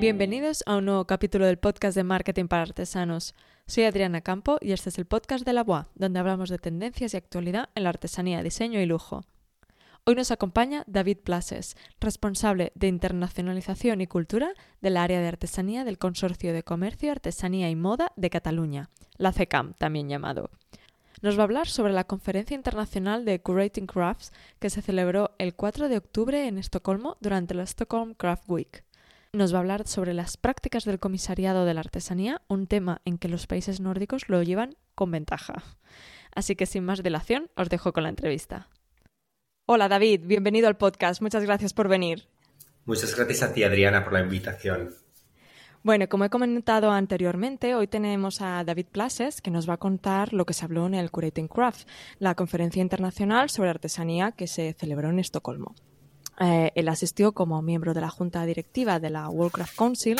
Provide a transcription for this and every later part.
Bienvenidos a un nuevo capítulo del podcast de Marketing para Artesanos. Soy Adriana Campo y este es el podcast de la BOA, donde hablamos de tendencias y actualidad en la artesanía, diseño y lujo. Hoy nos acompaña David Plases, responsable de internacionalización y cultura del área de artesanía del Consorcio de Comercio, Artesanía y Moda de Cataluña, la CECAM también llamado. Nos va a hablar sobre la Conferencia Internacional de Curating Crafts que se celebró el 4 de octubre en Estocolmo durante la Stockholm Craft Week. Nos va a hablar sobre las prácticas del comisariado de la artesanía, un tema en que los países nórdicos lo llevan con ventaja. Así que sin más dilación, os dejo con la entrevista. Hola David, bienvenido al podcast. Muchas gracias por venir. Muchas gracias a ti, Adriana, por la invitación. Bueno, como he comentado anteriormente, hoy tenemos a David Plases que nos va a contar lo que se habló en el Curating Craft, la conferencia internacional sobre artesanía que se celebró en Estocolmo. Eh, él asistió como miembro de la junta directiva de la World Craft Council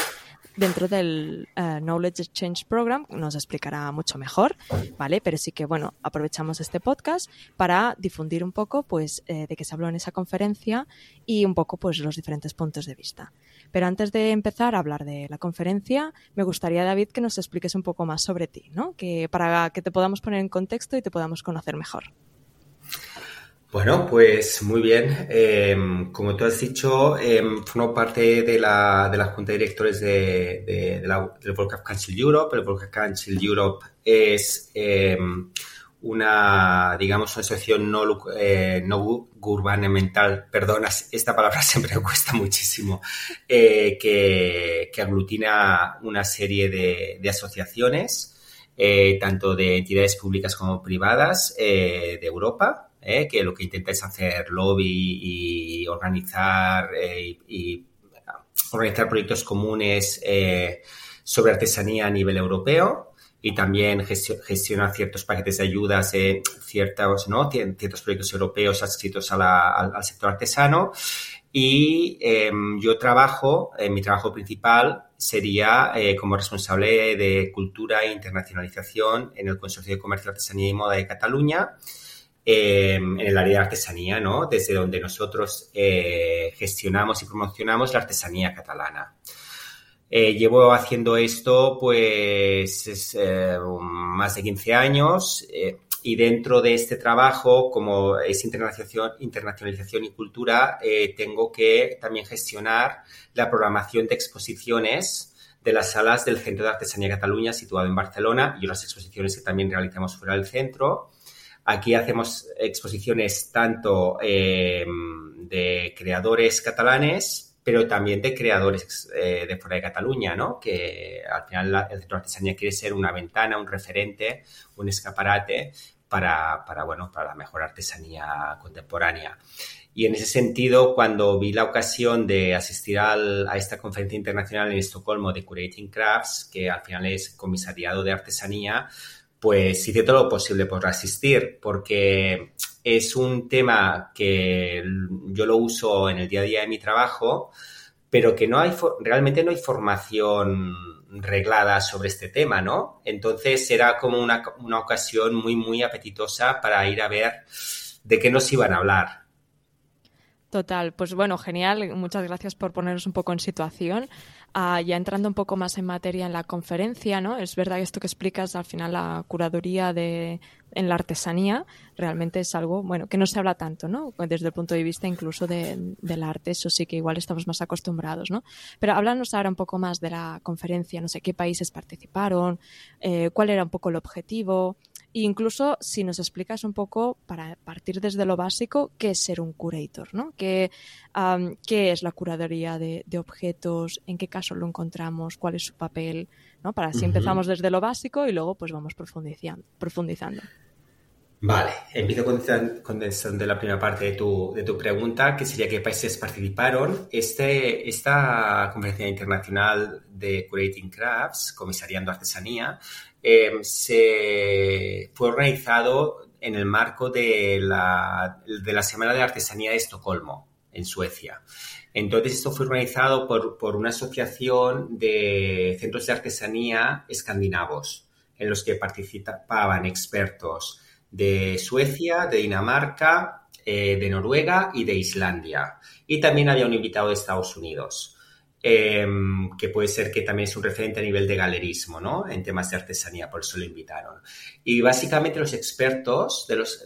dentro del eh, Knowledge Exchange Program, nos explicará mucho mejor, ¿vale? Pero sí que, bueno, aprovechamos este podcast para difundir un poco, pues, eh, de qué se habló en esa conferencia y un poco, pues, los diferentes puntos de vista. Pero antes de empezar a hablar de la conferencia, me gustaría, David, que nos expliques un poco más sobre ti, ¿no? Que para que te podamos poner en contexto y te podamos conocer mejor. Bueno, pues muy bien. Em, como tú has dicho, eh, formo parte de la, de la Junta de Directores de, la, del World Cup Council Europe. El World Cup Council Europe es em, una, digamos, una asociación no, eh, no gubernamental, perdona, esta palabra siempre me cuesta muchísimo, eh, que, que, aglutina una serie de, de asociaciones, eh, tanto de entidades públicas como privadas de Europa ¿eh? que lo que intenta es hacer lobby y organizar, eh, y, organizar proyectos comunes eh, sobre artesanía a nivel europeo y también gestiona ciertos paquetes de ayudas, ciertos, ¿no? ciertos proyectos europeos adscritos al, sector artesano. Y em, yo trabajo, mi trabajo principal sería como responsable de cultura e internacionalización en el Consorcio de Comercio, Artesanía y Moda de Cataluña Em, en el área de artesanía, ¿no? Desde donde nosotros eh, gestionamos y promocionamos la artesanía catalana. Eh, llevo haciendo esto pues eh, más de 15 años y dentro de este trabajo, como es internacionalización, internacionalización y cultura, tengo que también gestionar la programación de exposiciones de las salas del Centro de Artesanía Cataluña situado en Barcelona y las exposiciones que también realizamos fuera del centro. Aquí hacemos exposiciones tanto em, de creadores catalanes, pero también de creadores eh, de fuera de Cataluña, ¿no? Que al final el Centro de Artesanía quiere ser una ventana, un referente, un escaparate para, bueno, para la mejor artesanía contemporánea. Y en ese sentido, cuando vi la ocasión de asistir a esta conferencia internacional en Estocolmo de Curating Crafts, que al final es comisariado de artesanía, pues hice todo lo posible por asistir, porque es un tema que yo lo uso en el día a día de mi trabajo, pero que no hay realmente no hay formación reglada sobre este tema, ¿no? Entonces era como una, una ocasión muy, muy apetitosa para ir a ver de qué nos iban a hablar. Total, pues bueno, genial. Muchas gracias por ponernos un poco en situación. Ya entrando un poco más en materia en la conferencia, ¿no? Es verdad que esto que explicas, al final la curaduría de, en la artesanía realmente es algo, bueno, que no se habla tanto, ¿no? Desde el punto de vista incluso de, del arte, eso sí que igual estamos más acostumbrados, ¿no? Pero háblanos ahora un poco más de la conferencia, no sé qué países participaron, eh, cuál era un poco el objetivo, e incluso si nos explicas un poco, para partir desde lo básico, qué es ser un curator, ¿no? ¿Qué, qué es la curaduría de, objetos? ¿En qué caso lo encontramos? ¿Cuál es su papel? ¿no? Para así empezamos desde lo básico y luego pues vamos profundizando. profundizando. Vale, empiezo condensando la primera parte de tu, de tu pregunta, que sería qué países participaron. Este, esta conferencia internacional de Curating Crafts, comisariando artesanía, Em, se fue organizado en el marco de la, de la Semana de Artesanía de Estocolmo, en Suecia. Entonces, esto fue organizado por, por, una asociación de centros de artesanía escandinavos, en los que participaban expertos de Suecia, de Dinamarca, eh, de Noruega y de Islandia. Y también había un invitado de Estados Unidos. em, que puede ser que también es un referente a nivel de galerismo, ¿no? En temas de artesanía, por eso lo invitaron. Y básicamente los expertos de los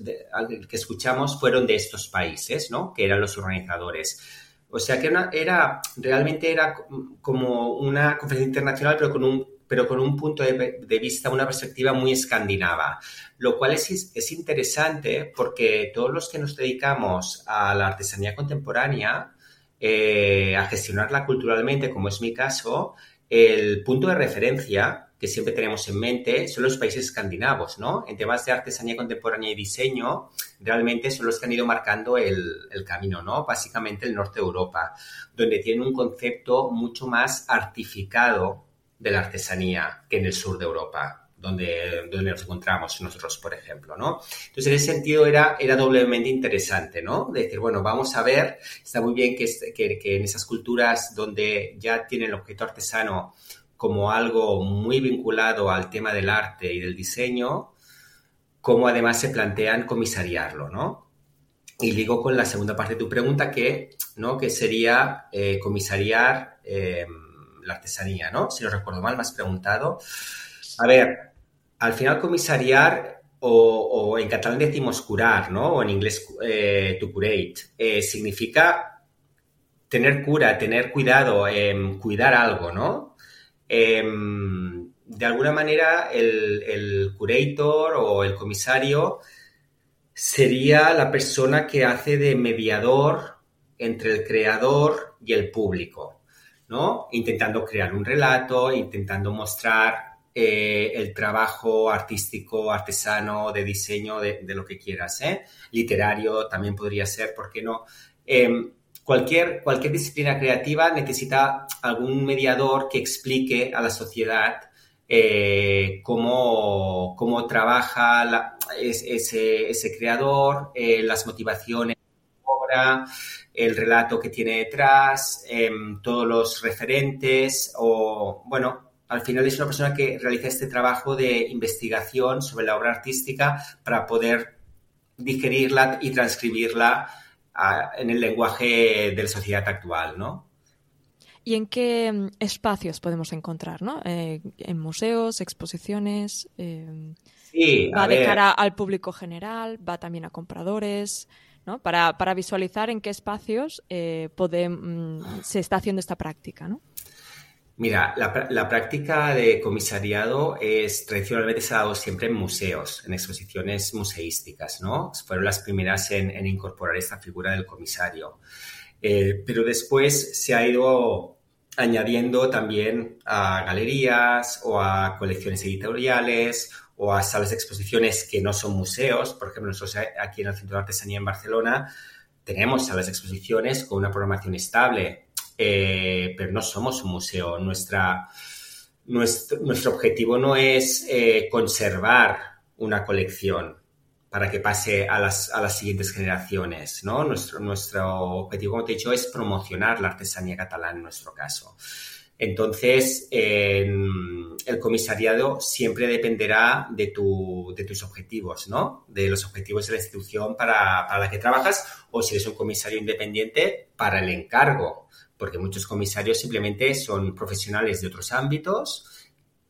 que escuchamos fueron de estos países, ¿no? Que eran los organizadores. O sea que era, realmente era como una conferencia internacional, pero con un pero con un punto de, vista, una perspectiva muy escandinava, lo cual es, es, interesante porque todos los que nos dedicamos a la artesanía contemporánea, eh, a gestionarla culturalmente, como es mi caso, el punto de referencia que siempre tenemos en mente son los países escandinavos, ¿no? En temas de artesanía contemporánea y diseño, realmente son los que han ido marcando el, el, camino, ¿no? Básicamente el norte de Europa, donde tienen un concepto mucho más artificado de la artesanía que en el sur de Europa, donde, donde nos encontramos nosotros, por ejemplo, ¿no? Entonces, en ese sentido era, era doblemente interesante, ¿no? decir, bueno, vamos a ver, está muy bien que, que, que en esas culturas donde ya tienen el objeto artesano como algo muy vinculado al tema del arte y del diseño, cómo además se plantean comisariarlo, ¿no? Y digo con la segunda parte de tu pregunta que, ¿no? que sería eh, comisariar eh, la artesanía, ¿no? Si no recuerdo mal, me has preguntado. A ver, al final comisariar o, en catalán decimos curar, ¿no? O en inglés eh, to curate, eh, significa tener cura, tener cuidado, em, cuidar algo, ¿no? Em, de alguna manera el, el, curator o el comisario sería la persona que hace de mediador entre el creador y el público. Intentando crear un relato, intentando mostrar eh, el trabajo artístico, artesano, de diseño, de, lo que quieras, ¿eh? Literario también podría ser, ¿por qué no? Em, cualquier, cualquier disciplina creativa necesita algún mediador que explique a la sociedad eh, cómo, cómo, trabaja ese, ese, creador, las motivaciones el relato que tiene detrás, em, todos los referentes o, bueno, al final es una persona que realiza este trabajo de investigación sobre la obra artística para poder digerirla y transcribirla en el lenguaje de la sociedad actual, ¿no? ¿Y en qué em, espacios podemos encontrar, ¿no? Eh, ¿En museos, exposiciones? Em, sí, ¿Va de cara al público general? ¿Va también a compradores? Para, visualizar en qué espacios eh, mm, se está haciendo esta práctica. ¿no? Mira, la, práctica de comisariado es tradicionalmente se ha dado siempre en museos, en exposiciones museísticas, ¿no? Fueron las primeras en, incorporar esta figura del comisario. Eh, pero después se ha ido añadiendo también a galerías o a colecciones editoriales o a salas de exposiciones que no son museos. Por ejemplo, nosotros aquí en el Centro de Artesanía en Barcelona tenemos salas de exposiciones con una programación estable, eh, pero no somos un museo. Nuestra, nuestro, objetivo no es eh, conservar una colección para que pase a las, a las siguientes generaciones. ¿no? Nuestro, nuestro objetivo, como te he dicho, es promocionar la artesanía catalana en nuestro caso. Entonces, el comisariado siempre dependerá de, tus objetivos, ¿no? De los objetivos de la institución para, la que trabajas o si eres un comisario independiente para el encargo, porque muchos comisarios simplemente son profesionales de otros ámbitos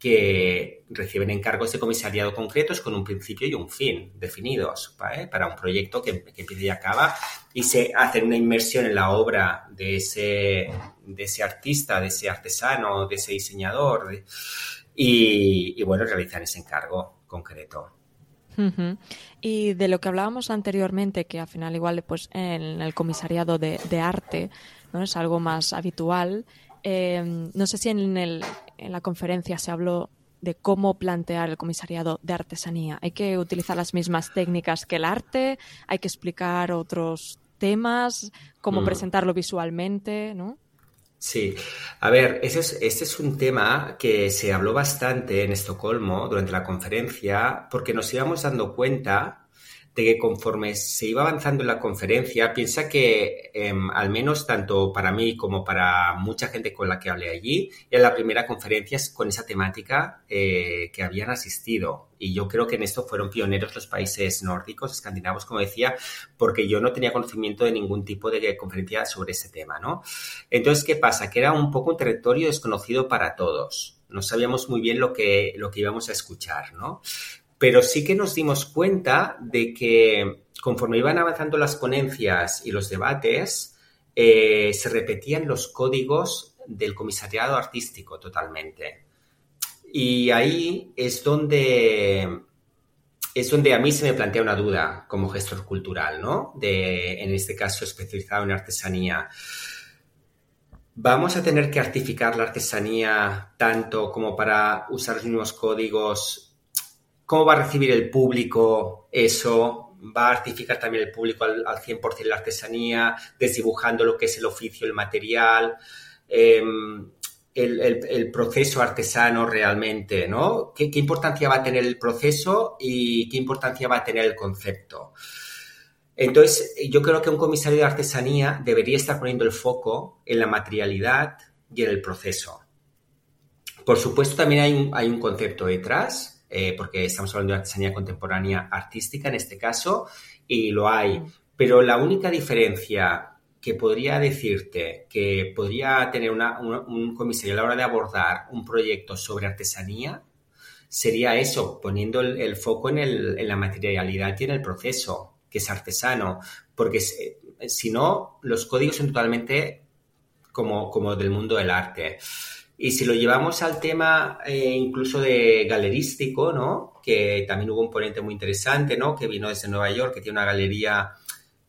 que reciben encargos de comisariado concretos con un principio y un fin definidos para un proyecto que, que empieza y acaba y se hace una inmersión en la obra de ese, de ese artista, de ese artesano, de ese diseñador y, bueno, realizan ese encargo concreto. Y de lo que hablábamos anteriormente, que al final igual pues en el comisariado de, arte no es algo más habitual, Em, no sé si en, el, en la conferencia se habló de cómo plantear el comisariado de artesanía. Hay que utilizar las mismas técnicas que el arte, hay que explicar otros temas, cómo mm. presentarlo visualmente, ¿no? Sí, a ver, ese es, este es un tema que se habló bastante en Estocolmo durante la conferencia porque nos íbamos dando cuenta de que conforme se iba avanzando en la conferencia, piensa que em, al menos tanto para mí como para mucha gente con la que hablé allí, era la primera conferencia con esa temática eh, que habían asistido. Y yo creo que en esto fueron pioneros los países nórdicos, escandinavos, como decía, porque yo no tenía conocimiento de ningún tipo de conferencia sobre ese tema, ¿no? Entonces, ¿qué pasa? Que era un poco un territorio desconocido para todos. No sabíamos muy bien lo que, lo que íbamos a escuchar, ¿no? Pero sí que nos dimos cuenta de que conforme iban avanzando las ponencias y los debates, eh, se repetían los códigos del comisariado artístico totalmente. Y ahí es donde, es donde a mí se me plantea una duda como gestor cultural, ¿no? De, en este caso, especializado en artesanía. ¿Vamos a tener que artificar la artesanía tanto como para usar los mismos códigos ¿Cómo va a recibir el público eso? ¿Va a artificar también el público al, 100% la artesanía, desdibujando lo que es el oficio, el material? Em, el, proceso artesano realmente, ¿no? ¿Qué, importancia va a tener el proceso y qué importancia va a tener el concepto? Entonces, yo creo que un comisario de artesanía debería estar poniendo el foco en la materialidad y en el proceso. Por supuesto, también hay un concepto detrás, eh, porque estamos hablando de artesanía contemporánea artística en este caso, y lo hay. Pero la única diferencia que podría decirte que podría tener un comisario a la hora de abordar un proyecto sobre artesanía sería eso, poniendo el, foco en, la materialidad y en el proceso, que es artesano, porque si no, los códigos son totalmente como, como del mundo del arte. Y si lo llevamos al tema eh, incluso de galerístico, ¿no? Que también hubo un ponente muy interesante, ¿no? Que vino desde Nueva York, que tiene una galería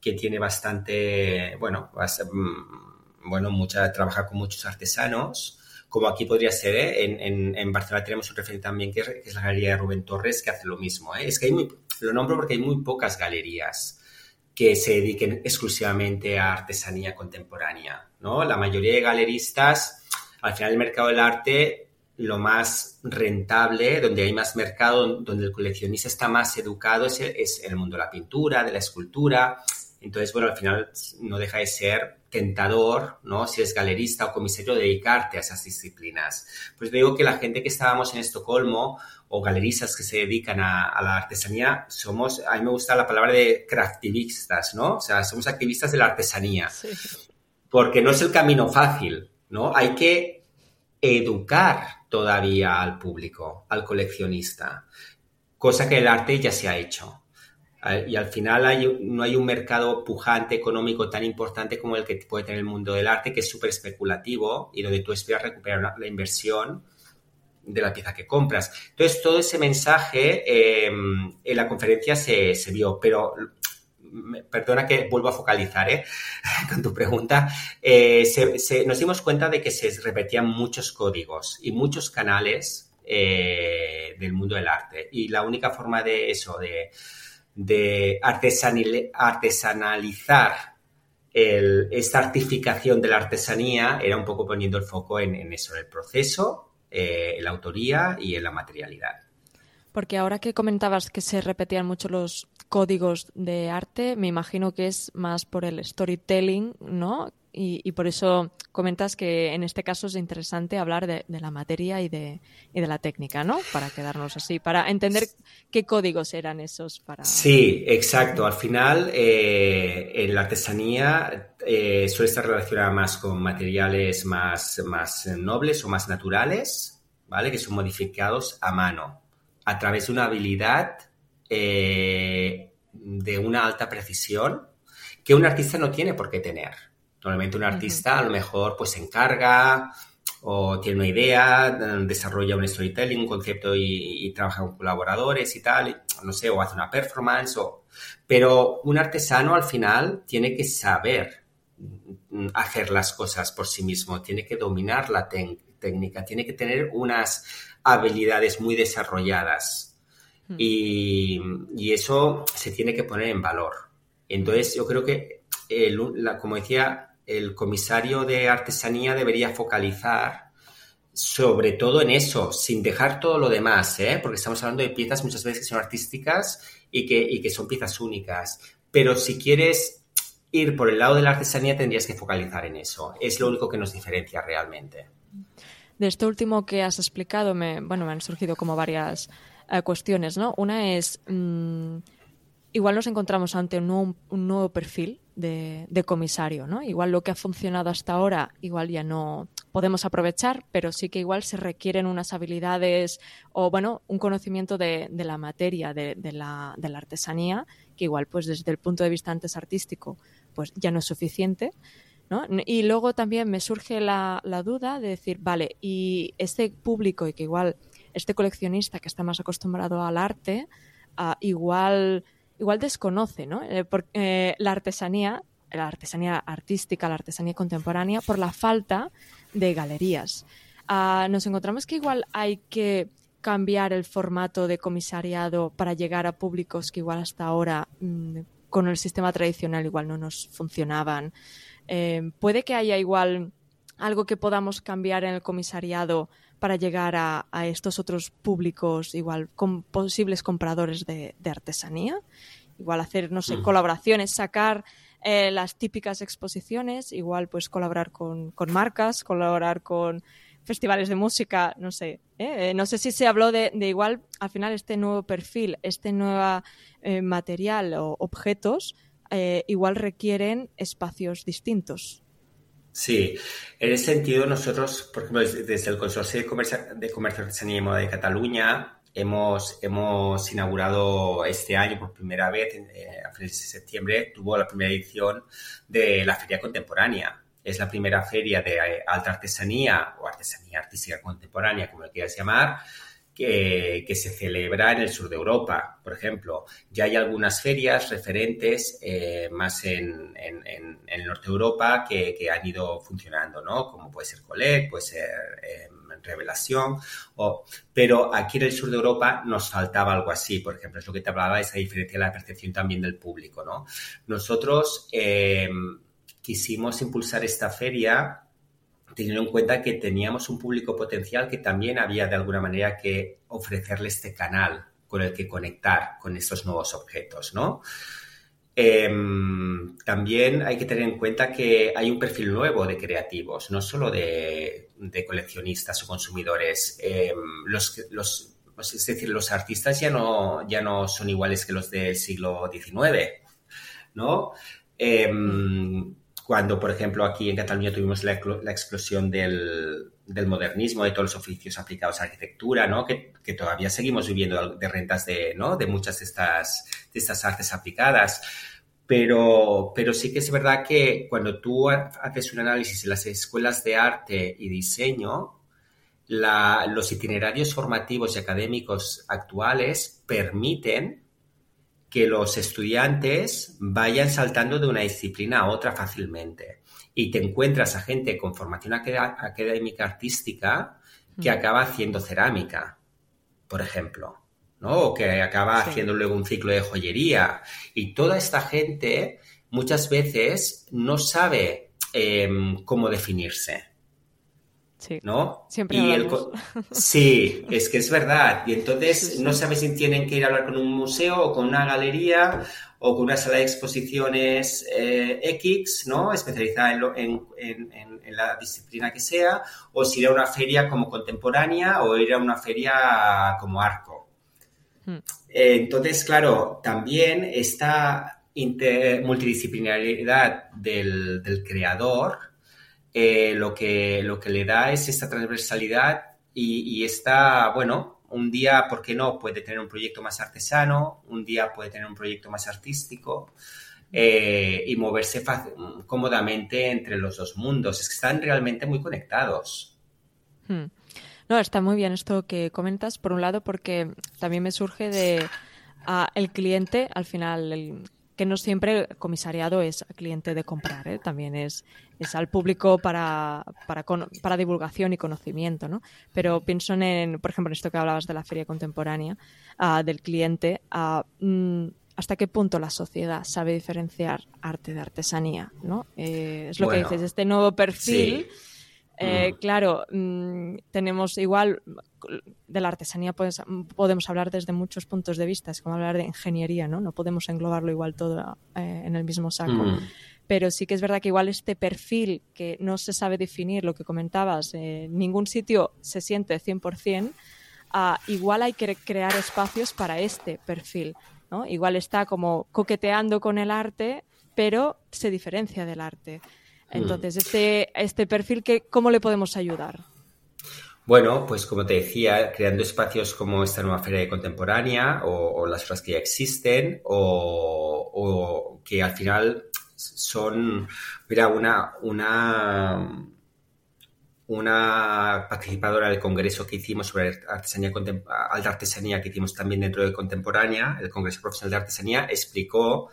que tiene bastante, bueno, mm, bueno, mucha, trabaja con muchos artesanos, como aquí podría ser, ¿eh? en, en, Barcelona tenemos un referente también que es, la galería de Rubén Torres, que hace lo mismo, ¿eh? Es que hay muy, lo nombro porque hay muy pocas galerías que se dediquen exclusivamente a artesanía contemporánea, ¿no? La mayoría de galeristas al final el mercado del arte, lo más rentable, donde hay más mercado, donde el coleccionista está más educado, es el, es el mundo de la pintura, de la escultura. Entonces, bueno, al final no deja de ser tentador, ¿no? Si eres galerista o comisario, dedicarte a esas disciplinas. Pues digo que la gente que estábamos en Estocolmo o galeristas que se dedican a, la artesanía, somos, a mí me gusta la palabra de craftivistas, ¿no? O sea, somos activistas de la artesanía. Porque no es el camino fácil, ¿no? Hay que educar todavía al público, al coleccionista, cosa que el arte ya se ha hecho. Y al final no hay un mercado pujante económico tan importante como el que puede tener el mundo del arte, que es súper especulativo y donde tú esperas recuperar la inversión de la pieza que compras. Entonces, todo ese mensaje em, en la conferencia se, vio, pero perdona que vuelvo a focalizar ¿eh? con tu pregunta, eh, nos dimos cuenta de que se repetían muchos códigos y muchos canales eh, del mundo del arte. Y la única forma de eso, de, artesanalizar esta artificación de la artesanía, era un poco poniendo el foco en, en eso, en el proceso, en la autoría y en la materialidad. Porque ahora que comentabas que se repetían mucho los códigos de arte, me imagino que es más por el storytelling, ¿no? Y, por eso comentas que en este caso es interesante hablar de, la materia y de, y de, la técnica, ¿no? Para quedarnos así, para entender qué códigos eran esos para... Sí, exacto. Al final, eh, en la artesanía eh, suele estar relacionada más con materiales más, más nobles o más naturales, ¿vale? Que son modificados a mano a través de una habilidad eh, de una alta precisión que un artista no tiene por qué tener. Normalmente un artista a lo mejor pues se encarga o tiene una idea, desarrolla un storytelling, un concepto y, trabaja con colaboradores y tal, no sé, o hace una performance, o... pero un artesano al final tiene que saber hacer las cosas por sí mismo, tiene que dominar la técnica, tiene que tener unas habilidades muy desarrolladas y, eso se tiene que poner en valor. Entonces yo creo que, como decía, el comisario de artesanía debería focalizar sobre todo en eso, sin dejar todo lo demás, ¿eh? porque estamos hablando de piezas muchas veces que son artísticas y que, y que son piezas únicas. Pero si quieres ir por el lado de la artesanía, tendrías que focalizar en eso. Es lo único que nos diferencia realmente. De esto último que has explicado, me, bueno, me han surgido como varias eh, cuestiones, ¿no? Una es, mm, igual nos encontramos ante un nuevo, perfil de, comisario, ¿no? Igual lo que ha funcionado hasta ahora, igual ya no podemos aprovechar, pero sí que igual se requieren unas habilidades o, bueno, un conocimiento de, la materia, de, la, artesanía, que igual, pues desde el punto de vista antes artístico, pues ya no es suficiente. ¿no? Y luego también me surge la, duda de decir, vale, y este público y que igual este coleccionista que está más acostumbrado al arte, ah, igual igual desconoce ¿no? Eh, eh, la artesanía, la artesanía artística, la artesanía contemporánea, por la falta de galerías. Ah, nos encontramos que igual hay que cambiar el formato de comisariado para llegar a públicos que igual hasta ahora mm, con el sistema tradicional igual no nos funcionaban. Eh, puede que haya igual algo que podamos cambiar en el comisariado para llegar a, estos otros públicos, igual con posibles compradores de, artesanía. Igual hacer, no sé, mm. colaboraciones, sacar eh, las típicas exposiciones, igual pues colaborar con, marcas, colaborar con festivales de música, no sé. ¿eh? Eh, no sé si se habló de, igual, al final, este nuevo perfil, este nuevo material o objetos, igual requieren espacios distintos. Sí, en ese sentido nosotros, por ejemplo, desde el Consorcio de Comercio, de Comercio Artesanía y Moda de Cataluña, hemos, hemos inaugurado este año por primera vez, eh, a finales de septiembre, tuvo la primera edición de la Feria Contemporánea. Es la primera feria de eh, alta artesanía o artesanía artística contemporánea, como lo quieras llamar, que, se celebra en el sur de Europa, por ejemplo. Ya hay algunas ferias referentes eh, más en, el norte de Europa que, han ido funcionando, ¿no? Como puede ser Colet, puede ser em, Revelación, o, pero aquí en el sur de Europa nos faltaba algo así, por ejemplo, es lo que te hablaba, esa diferencia de la percepción también del público, ¿no? Nosotros em, quisimos impulsar esta feria teniendo en cuenta que teníamos un público potencial que también había de alguna manera que ofrecerle este canal con el que conectar con estos nuevos objetos, ¿no? Em, también hay que tener en cuenta que hay un perfil nuevo de creativos, no solo de, coleccionistas o consumidores. Em, los, los, es decir, los artistas ya no, ya no son iguales que los del siglo XIX, ¿no? Em, cuando, por ejemplo, aquí en Cataluña tuvimos la, explosión del, modernismo, de todos los oficios aplicados a arquitectura, ¿no? que, todavía seguimos viviendo de rentas de, muchas de estas, artes aplicadas. Pero, pero sí que es verdad que cuando tú haces un análisis en las escuelas de arte y diseño, los itinerarios formativos y académicos actuales permiten que los estudiantes vayan saltando de una disciplina a otra fácilmente. Y te encuentras a gente con formación académica artística que mm. acaba haciendo cerámica, por ejemplo, ¿no? O que acaba haciendo luego un ciclo de joyería. Y toda esta gente muchas veces no sabe em, cómo definirse. Sí. ¿No? Siempre y Sí, es que es verdad. Y entonces no sabes si tienen que ir a hablar con un museo o con una galería o con una sala de exposiciones eh, X, ¿no? Especializada en, en, la disciplina que sea, o si ir a una feria como contemporánea o ir a una feria como arco. Hmm. Eh, entonces, claro, también esta multidisciplinaridad del, del creador eh, lo, que, lo que le da es esta transversalidad y, y esta, bueno, un día, ¿por qué no? Puede tener un proyecto más artesano, un día puede tener un proyecto más artístico eh, y moverse cómodamente entre los dos mundos. Es que están realmente muy conectados. Hmm. No, está muy bien esto que comentas, por un lado, porque también me surge de ah, el cliente, al final, el, que no siempre el comisariado es cliente de comprar, ¿eh? también es, es al público para, para, para, divulgación y conocimiento, ¿no? Pero pienso en, por ejemplo, en esto que hablabas de la feria contemporánea, uh, del cliente, uh, hasta qué punto la sociedad sabe diferenciar arte de artesanía, ¿no? Eh, es lo que dices, este nuevo perfil Eh, claro, mm, tenemos igual de la artesanía pues, podemos hablar desde muchos puntos de vista, es como hablar de ingeniería, ¿no? No podemos englobarlo igual todo eh, en el mismo saco. Pero sí que es verdad que igual este perfil que no se sabe definir, lo que comentabas, en ningún sitio se siente 100%, ah, igual hay que crear espacios para este perfil. ¿no? Igual está como coqueteando con el arte, pero se diferencia del arte. Entonces, este, este perfil, ¿cómo le podemos ayudar? Bueno, pues como te decía, creando espacios como esta nueva feria de contemporánea o, las otras que ya existen o, que al final son, mira, una, una, una participadora del congreso que hicimos sobre artesanía, alta artesanía que hicimos también dentro de contemporánea, el Congreso Profesional de Artesanía, explicó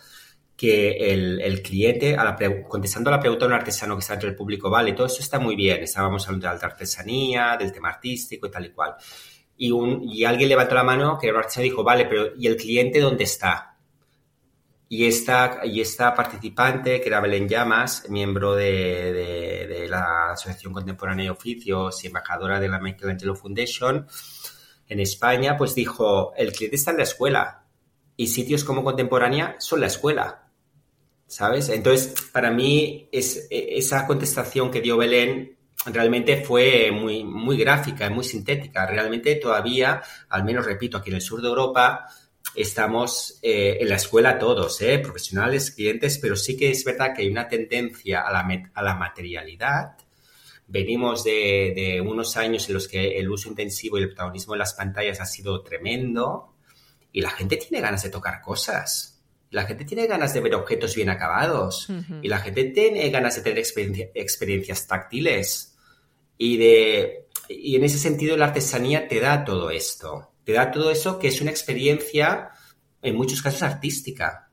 que el, cliente, contestando a la pregunta de un artesano que está entre el público, vale, todo eso está muy bien, estábamos hablando de alta artesanía, del tema artístico y tal y cual. Y alguien levantó la mano que era un artesano y dijo, vale, pero ¿y el cliente dónde está? Y esta, y esta participante, que era Belén Llamas, miembro de, de, la Asociación Contemporánea de Oficios y embajadora de la Michelangelo Foundation en España, pues dijo, el cliente está en la escuela y sitios como Contemporánea son la escuela. ¿Sabes? Entonces, para mí, es, esa contestación que dio Belén realmente fue muy, muy gráfica, muy sintética. Realmente todavía, al menos repito, aquí en el sur de Europa, estamos eh, en la escuela todos, ¿eh? profesionales, clientes, pero sí que es verdad que hay una tendencia a la, a la materialidad. Venimos de, de, unos años en los que el uso intensivo y el protagonismo de las pantallas ha sido tremendo y la gente tiene ganas de tocar cosas la gente tiene ganas de ver objetos bien acabados. Y la gente tiene ganas de tener experiencias táctiles. Y de y en ese sentido la artesanía te da todo esto. Te da todo eso que es una experiencia en muchos casos artística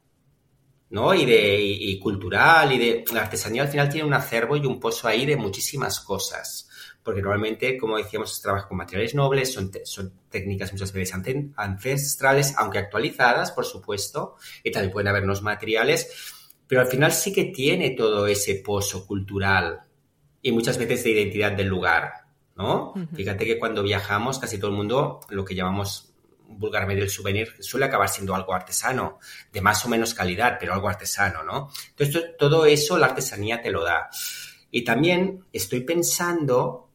¿no? y de y cultural y de la artesanía al final tiene un acervo y un pozo ahí de muchísimas cosas porque normalmente, como decíamos, se trabaja con materiales nobles, son, son técnicas muchas veces ancestrales, aunque actualizadas, por supuesto, y también pueden haber unos materiales, pero al final sí que tiene todo ese pozo cultural y muchas veces de identidad del lugar, ¿no? Fíjate que cuando viajamos, casi todo el mundo, lo que llamamos vulgarmente el souvenir, suele acabar siendo algo artesano, de más o menos calidad, pero algo artesano, ¿no? Entonces, todo eso la artesanía te lo da. Y también estoy pensando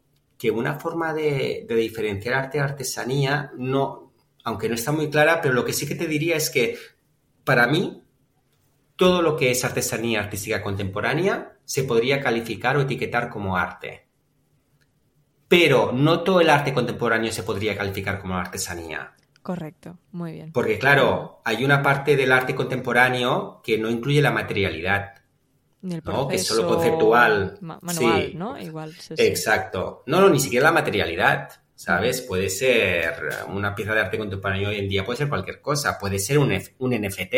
que una forma de, diferenciar arte y artesanía, no, aunque no está muy clara, pero lo que sí que te diría es que para mí todo lo que es artesanía artística contemporánea se podría calificar o etiquetar como arte. Pero no todo el arte contemporáneo se podría calificar como artesanía. Correcto, muy bien. Porque claro, hay una parte del arte contemporáneo que no incluye la materialidad. ¿No? Que es solo conceptual. Manual, ¿no? Igual. Exacto. No, no, ni siquiera la materialidad. ¿Sabes? Puede ser una pieza de arte contemporáneo hoy en día, puede ser cualquier cosa, puede ser un, un NFT.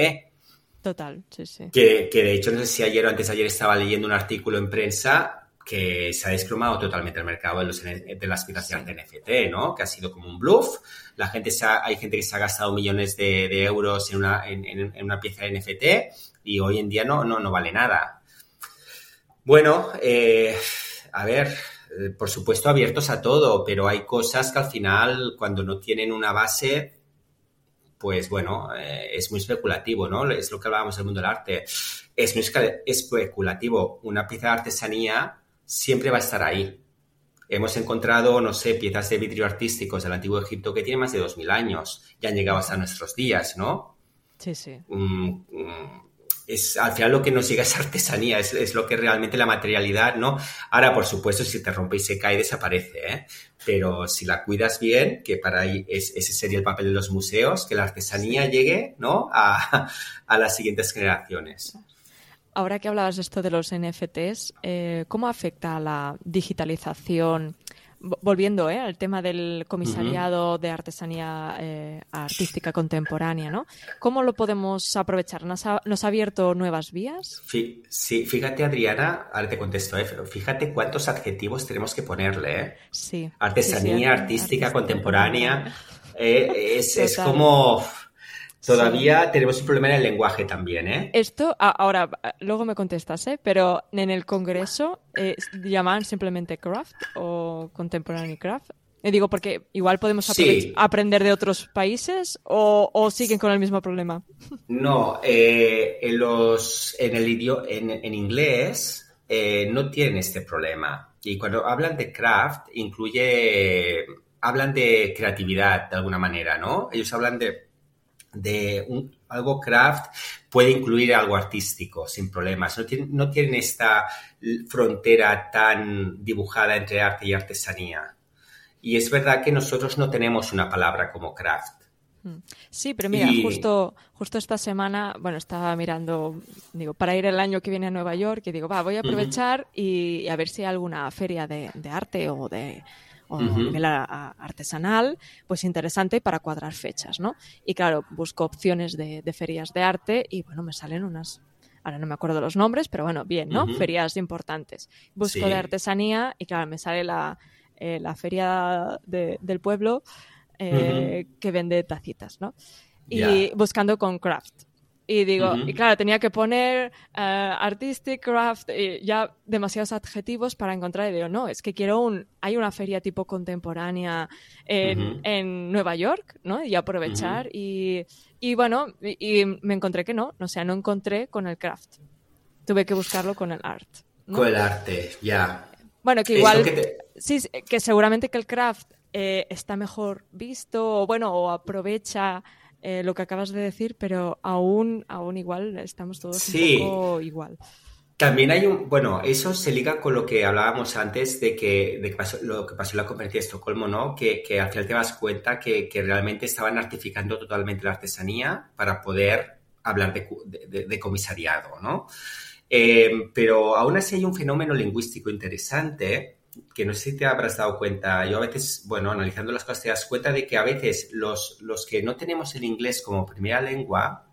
Total, sí, sí. Que, que, de hecho, no sé si ayer o antes ayer estaba leyendo un artículo en prensa que se ha desplomado totalmente el mercado de, los, de las piezas de NFT, ¿no? Que ha sido como un bluff. La gente hay gente que se ha gastado millones de, euros en una, en, en, una pieza de NFT y hoy en día no, no, no vale nada. Bueno, eh, a ver, eh, por supuesto abiertos a todo, pero hay cosas que al final, cuando no tienen una base, pues bueno, eh, es muy especulativo, ¿no? Es lo que hablábamos del mundo del arte. Es muy especulativo. Una pieza de artesanía siempre va a estar ahí. Hemos encontrado, no sé, piezas de vidrio artísticos del antiguo Egipto que tienen más de 2.000 años y han llegado hasta nuestros días, ¿no? Sí, sí. Mm, mm, es al final lo que nos llega es artesanía, es, lo que realmente la materialidad, ¿no? Ahora, por supuesto, si te rompe y se cae, desaparece, ¿eh? Pero si la cuidas bien, que para ahí ese sería el papel de los museos, que la artesanía llegue, ¿no? A, las siguientes generaciones. Ahora que hablabas de esto de los NFTs, eh, ¿cómo afecta a la digitalización volviendo ¿eh? al tema del comisariado de artesanía eh, artística contemporánea, ¿no? ¿Cómo lo podemos aprovechar? ¿Nos ha, abierto nuevas vías? Sí, fíjate, Adriana, ahora te contesto, ¿eh? fíjate cuántos adjetivos tenemos que ponerle. ¿eh? Sí. Artesanía artística contemporánea. es, como Todavía tenemos un problema en el lenguaje también, ¿eh? Esto, ahora, luego me contestas, ¿eh? Pero en el Congreso eh, llaman simplemente craft o contemporary craft. Y digo, porque igual podemos aprender de otros países o, siguen con el mismo problema. No, eh, en, los, en, el idioma, en, inglés eh, no tienen este problema. Y cuando hablan de craft, incluye, hablan de creatividad de alguna manera, ¿no? Ellos hablan de, de un, algo craft, puede incluir algo artístico sin problemas. No tienen, no tienen esta frontera tan dibujada entre arte y artesanía. Y es verdad que nosotros no tenemos una palabra como craft. Mm. Sí, pero mira, justo, justo esta semana, bueno, estaba mirando, digo, para ir el año que viene a Nueva York, y digo, va, voy a aprovechar y, a ver si hay alguna feria de, arte o de, o artesanal, pues interesante para cuadrar fechas, ¿no? Y claro, busco opciones de, ferias de arte y bueno, me salen unas ahora no me acuerdo los nombres, pero bueno, bien, ¿no? Ferias importantes. Busco de artesanía y claro, me sale la, eh, la feria del pueblo eh, que vende tacitas, ¿no? Y buscando con craft. Y digo, y claro, tenía que poner eh, artistic craft, y ya demasiados adjetivos para encontrar. Y digo, no, es que quiero un. Hay una feria tipo contemporánea en, Nueva York, ¿no? Y aprovechar. y, y, bueno, y, me encontré que no, o sea, no encontré con el craft. Tuve que buscarlo con el art. Con el arte, ya. Bueno, que igual, sí, que seguramente que el craft eh, está mejor visto, o bueno, o aprovecha eh, lo que acabas de decir, pero aún, aún igual estamos todos un poco igual. También hay un, bueno, eso se liga con lo que hablábamos antes de que, de pasó, lo que pasó en la conferencia de Estocolmo, ¿no? Que, que al final te das cuenta que, que, realmente estaban artificando totalmente la artesanía para poder hablar de, de comisariado, ¿no? Eh, pero aún así hay un fenómeno lingüístico interesante que no sé si te habrás dado cuenta. Yo a veces, bueno, analizando las cosas te das cuenta de que a veces los, los que no tenemos el inglés como primera lengua,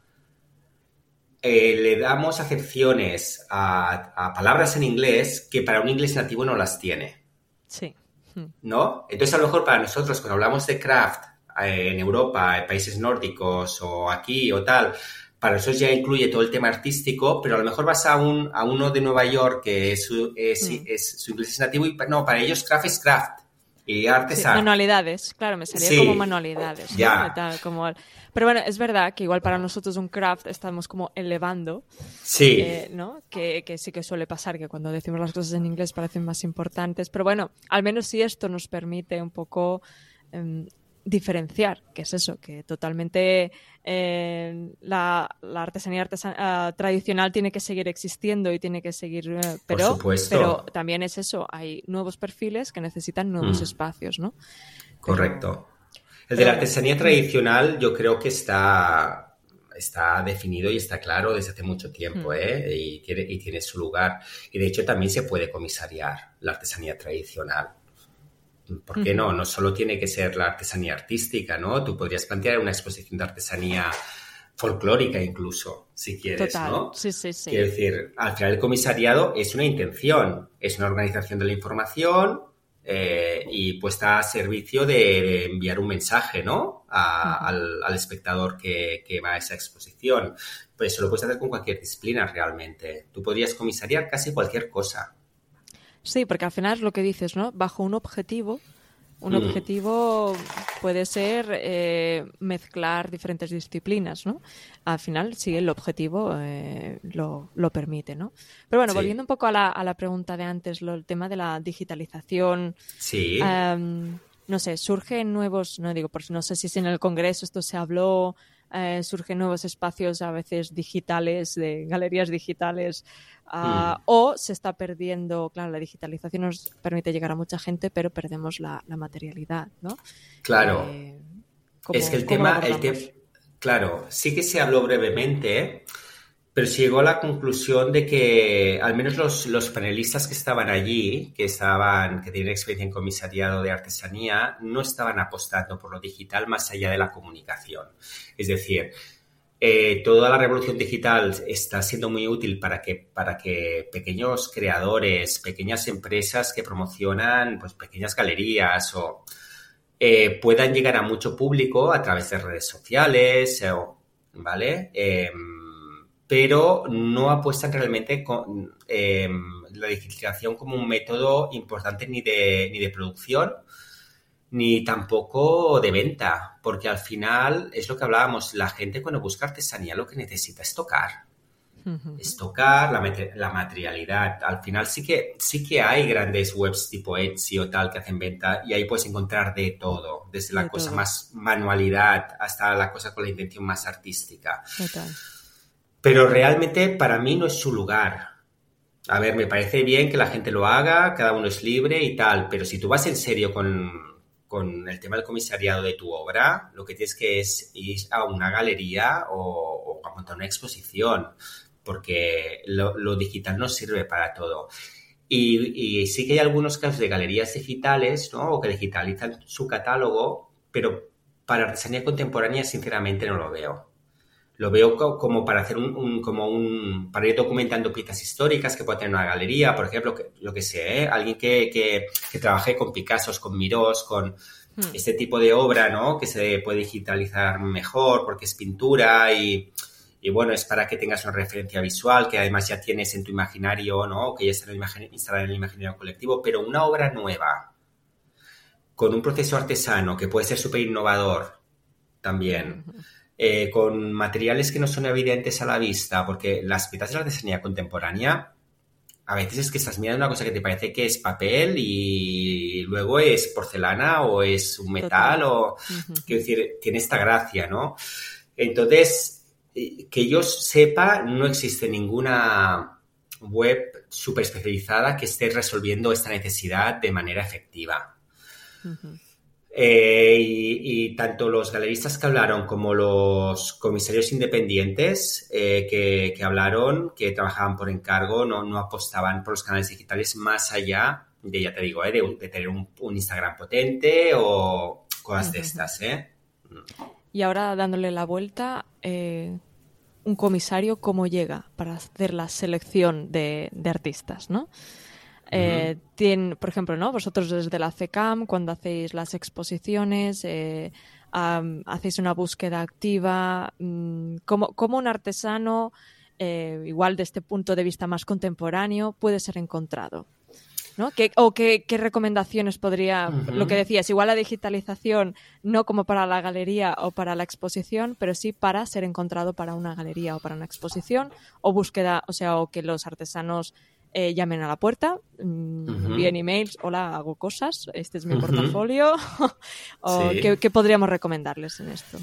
eh, le damos acepciones a, palabras en inglés que para un inglés nativo no las tiene. Sí. ¿No? Entonces, a lo mejor para nosotros, cuando hablamos de craft eh, en Europa, en países nórdicos o aquí o tal, para eso ya incluye todo el tema artístico, pero a lo mejor vas a, un, a uno de Nueva York que es, es, mm. es, su inglés nativo y no, para ellos craft es craft y arte es Manualidades, claro, me salía como manualidades. Ya. como... Pero bueno, es verdad que igual para nosotros un craft estamos como elevando. Sí. Eh, ¿no? Que, que, sí que suele pasar que cuando decimos las cosas en inglés parecen más importantes. Pero bueno, al menos si esto nos permite un poco em, diferenciar, que es eso, que totalmente eh, la, artesanía ah, tradicional tiene que seguir existiendo y tiene que seguir, eh, pero, pero también es eso, hay nuevos perfiles que necesitan nuevos mm. espacios, ¿no? Correcto. El de la artesanía tradicional yo creo que está, está definido y está claro desde hace mucho tiempo, mm. ¿eh? Y tiene, y tiene su lugar. Y de hecho también se puede comisariar la artesanía tradicional. ¿Por qué no? No solo tiene que ser la artesanía artística, ¿no? Tú podrías plantear una exposición de artesanía folclórica incluso, si quieres, ¿no? Sí, sí, sí. Quiero decir, al final el comisariado es una intención, es una organización de la información eh, y puesta a servicio de, enviar un mensaje, ¿no? al, espectador que, que, va a esa exposición. Pues eso lo puedes hacer con cualquier disciplina realmente. Tú podrías comisariar casi cualquier cosa. Sí, porque al final es lo que dices, ¿no? Bajo un objetivo, un mm. objetivo puede ser eh, mezclar diferentes disciplinas, ¿no? Al final, sí, el objetivo eh, lo, permite, ¿no? Pero bueno, volviendo un poco a la, a la pregunta de antes, lo, el tema de la digitalización. Sí. Em, no sé, surgen nuevos, no digo, por, no sé si en el Congreso esto se habló, eh, surgen nuevos espacios a veces digitales, de galerías digitales, mm. o se está perdiendo, claro, la digitalización nos permite llegar a mucha gente, pero perdemos la, materialidad, ¿no? Claro. Eh, es que el tema, el claro, sí que se habló brevemente, pero se llegó a la conclusión de que al menos los, panelistas que estaban allí, que estaban, que tienen experiencia en comisariado de artesanía, no estaban apostando por lo digital más allá de la comunicación. Es decir, eh, toda la revolución digital está siendo muy útil para que, para que pequeños creadores, pequeñas empresas que promocionan pues, pequeñas galerías o eh, puedan llegar a mucho público a través de redes sociales o ¿vale? Pero no apuestan realmente con em, la digitalización como un método importante ni de, ni de producción ni tampoco de venta, porque al final es lo que hablábamos, la gente cuando busca artesanía lo que necesita es tocar es tocar la, materialidad. Al final sí que, sí que hay grandes webs tipo Etsy o tal que hacen venta y ahí puedes encontrar de todo, desde la cosa más manualidad hasta la cosa con la intención más artística. Pero realmente para mí no es su lugar. A ver, me parece bien que la gente lo haga, cada uno es libre y tal, pero si tú vas en serio con, con el tema del comisariado de tu obra, lo que tienes que es ir a una galería o, o a montar una exposición porque lo, digital no sirve para todo. Y, sí que hay algunos casos de galerías digitales, ¿no? O que digitalizan su catálogo, pero para artesanía contemporánea, sinceramente, no lo veo. Lo veo como para hacer un, como un, para ir documentando piezas históricas que pueda tener una galería, por ejemplo, lo que sé, ¿eh? alguien que, que, que trabaje con Picassos, con Mirós, con hmm. este tipo de obra, ¿no? Que se puede digitalizar mejor porque es pintura y, y bueno, es para que tengas una referencia visual que además ya tienes en tu imaginario, ¿no? Que ya está instalada en el imaginario colectivo, pero una obra nueva, con un proceso artesano que puede ser súper innovador también, eh, con materiales que no son evidentes a la vista, porque las piezas de la artesanía contemporánea, a veces es que estás mirando una cosa que te parece que es papel y luego es porcelana o es un metal o, quiero decir, tiene esta gracia, ¿no? Entonces, que yo sepa, no existe ninguna web súper especializada que esté resolviendo esta necesidad de manera efectiva. Eh, y, tanto los galeristas que hablaron como los comisarios independientes eh, que, hablaron, que trabajaban por encargo, no, no, apostaban por los canales digitales más allá de, ya te digo, eh, de, tener un, Instagram potente o cosas de estas. Y ahora dándole la vuelta, un comisario cómo llega para hacer la selección de, artistas, ¿no? Eh, por ejemplo, ¿no? Vosotros desde la CECAM, cuando hacéis las exposiciones, eh, hacéis una búsqueda activa. Mm, ¿Cómo, un artesano, igual de este punto de vista más contemporáneo, puede ser encontrado? ¿no? ¿O qué, recomendaciones podría, lo que decías, igual la digitalización no como para la galería o para la exposición, pero sí para ser encontrado para una galería o para una exposición, o búsqueda, o sea, o que los artesanos eh, llamen a la puerta, mm, bien emails, hola, hago cosas, este es mi portafolio, o ¿qué, podríamos recomendarles en esto?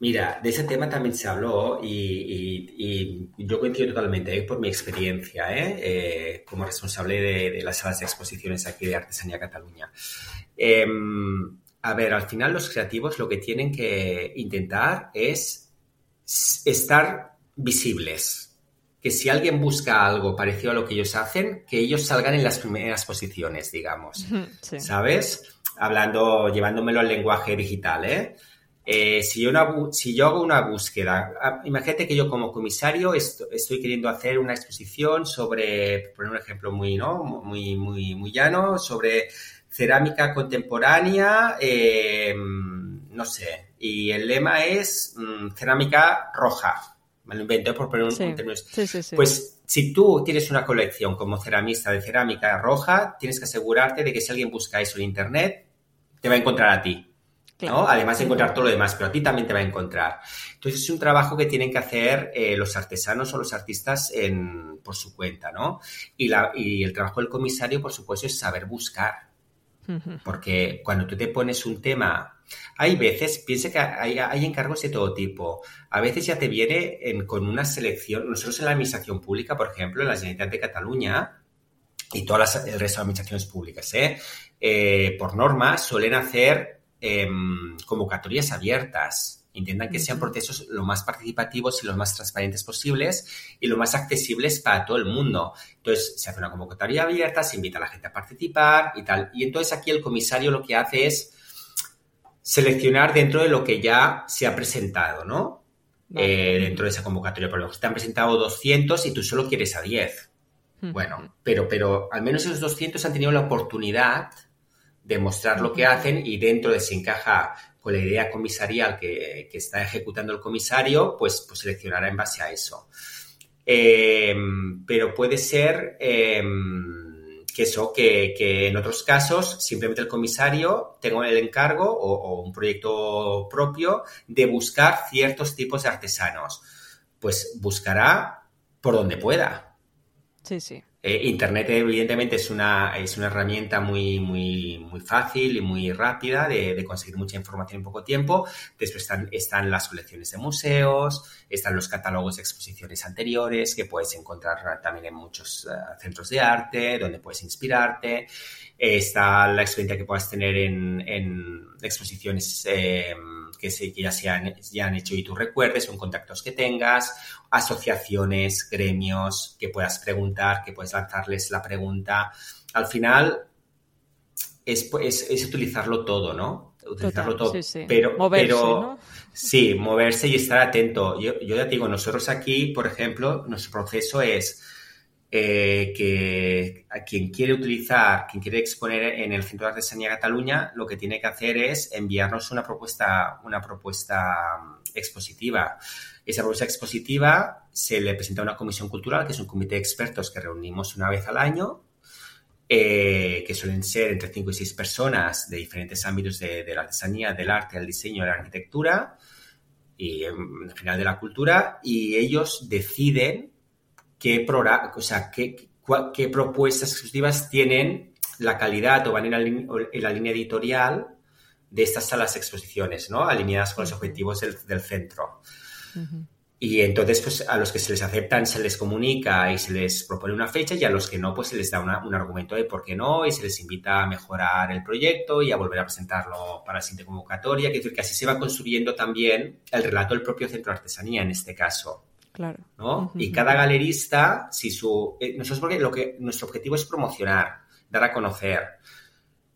Mira, de ese tema también se habló y, yo coincido totalmente ¿eh? por mi experiencia ¿eh? Eh, como responsable de, las salas de exposiciones aquí de Artesanía Cataluña. Em, a ver, al final los creativos lo que tienen que intentar es estar visibles. Que si alguien busca algo parecido a lo que ellos hacen, que ellos salgan en las primeras posiciones, digamos. ¿Sabes? Hablando, llevándomelo al lenguaje digital, ¿eh? Eh, si, yo si, yo hago una búsqueda, ah, imagínate que yo como comisario estoy queriendo hacer una exposición sobre, por un ejemplo muy, ¿no? muy, muy, muy llano, sobre cerámica contemporánea, eh, no sé, y el lema es mm, cerámica roja. Me lo invento por poner un, término. pues si tú tienes una colección como ceramista de cerámica roja, tienes que asegurarte de que si alguien busca eso en internet, te va a encontrar a ti. Además de encontrar todo lo demás, pero a ti también te va a encontrar. Entonces es un trabajo que tienen que hacer eh, los artesanos o los artistas por su cuenta, ¿no? Y, el trabajo del comisario, por supuesto, es saber buscar. Porque cuando tú te pones un tema, hay veces, piensa que hay, encargos de todo tipo. A veces ya te viene con una selección. Nosotros en la administración pública, por ejemplo, en la Generalitat de Cataluña, y todas el resto de administraciones públicas, ¿eh? Eh, por norma, suelen hacer Em, convocatorias abiertas. Intentan que sean procesos lo más participativos y lo más transparentes posibles y lo más accesibles para todo el mundo. Entonces, se hace una convocatoria abierta, se invita a la gente a participar y tal. Y entonces aquí el comisario lo que hace es seleccionar dentro de lo que ya se ha presentado, ¿no? Eh, dentro de esa convocatoria. Por ejemplo, te han presentado 200 y tú solo quieres a 10. Bueno, pero, pero al menos esos 200 han tenido la oportunidad demostrar lo que hacen y dentro de si encaja con la idea comisarial que, está ejecutando el comisario, pues, pues seleccionará en base a eso. Em, pero puede ser em, que eso, que, en otros casos simplemente el comisario tenga el encargo o, un proyecto propio de buscar ciertos tipos de artesanos. Pues buscará por donde pueda. Sí, sí. Eh, Internet, evidentemente, es una, es una herramienta muy, muy, muy fácil y muy rápida de, conseguir mucha información en poco tiempo. Después están, están las colecciones de museos, están los catálogos de exposiciones anteriores que puedes encontrar también en muchos eh, centros de arte, donde puedes inspirarte. Está la experiencia que puedas tener en, en exposiciones. Eh, que, se, que ya, se han, ya han hecho y tú recuerdes, son contactos que tengas, asociaciones, gremios, que puedas preguntar, que puedes lanzarles la pregunta. Al final es, es, utilizarlo todo, ¿no? Utilizarlo todo. Pero, moverse, pero sí, moverse y estar atento. Yo, yo ya te digo, nosotros aquí, por ejemplo, nuestro proceso es eh, que a quien quiere utilizar, quien quiere exponer en el Centro de Artesanía Cataluña, lo que tiene que hacer es enviarnos una propuesta, una propuesta mm, expositiva. Esa propuesta expositiva se le presenta a una comisión cultural, que es un comité de expertos que reunimos una vez al año, eh, que suelen ser entre 5 y 6 personas de diferentes ámbitos de, la artesanía, del arte, del diseño, de la arquitectura y en general de la cultura, y ellos deciden qué, o sea, qué, qué propuestas ejecutivas tienen la calidad o van en la, línea editorial de estas salas exposiciones, ¿no? Alineadas con los objetivos del, centro. Y entonces, pues a los que se les aceptan se les comunica y se les propone una fecha y a los que no, pues se les da un argumento de por qué no y se les invita a mejorar el proyecto y a volver a presentarlo para la siguiente convocatoria. Es decir, que así se va construyendo también el relato del propio centro de artesanía en este caso. Claro. ¿no? Y cada galerista, si su. Eh, nosotros porque lo que nuestro objetivo es promocionar, dar a conocer,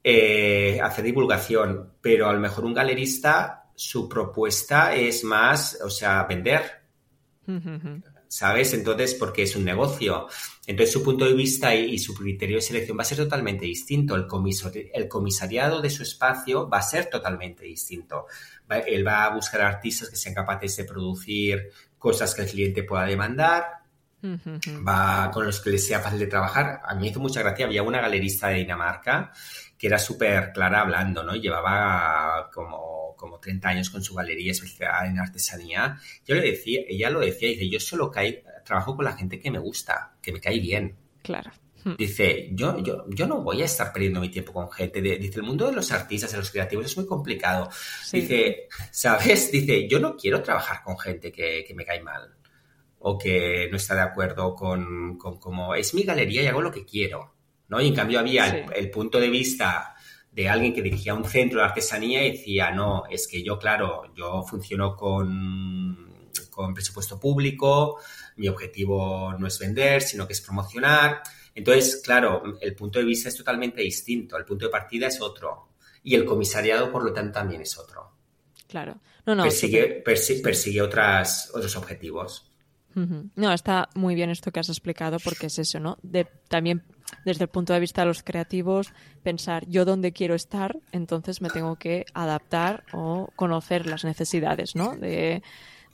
eh, hacer divulgación, pero a lo mejor un galerista, su propuesta es más, o sea, vender. ¿Sabes? Entonces, porque es un negocio. Entonces, su punto de vista y, su criterio de selección va a ser totalmente distinto. El, el comisariado de su espacio va a ser totalmente distinto. él va a buscar artistas que sean capaces de producir cosas que el cliente pueda demandar, va con los que les sea fácil de trabajar. A mí me hizo mucha gracia, había una galerista de Dinamarca que era súper clara hablando, ¿no? Llevaba como, como 30 años con su galería especializada en artesanía. Yo le decía, ella lo decía, dice, yo solo trabajo con la gente que me gusta, que me cae bien. Claro. Dice, yo, yo, yo no voy a estar perdiendo mi tiempo con gente. dice, el mundo de los artistas, de los creativos es muy complicado. Dice, ¿sabes? Dice, yo no quiero trabajar con gente que, me cae mal o que no está de acuerdo con, con cómo es mi galería y hago lo que quiero. ¿no? Y en cambio había el, punto de vista de alguien que dirigía un centro de artesanía y decía, no, es que yo, claro, yo funciono con, con presupuesto público, mi objetivo no es vender, sino que es promocionar. Entonces, claro, el punto de vista es totalmente distinto, el punto de partida es otro y el comisariado, por lo tanto, también es otro. Claro. No, no, persigue, persigue, otras, otros objetivos. No, está muy bien esto que has explicado porque es eso, ¿no? De, también desde el punto de vista de los creativos, pensar yo dónde quiero estar, entonces me tengo que adaptar o conocer las necesidades, ¿no? De,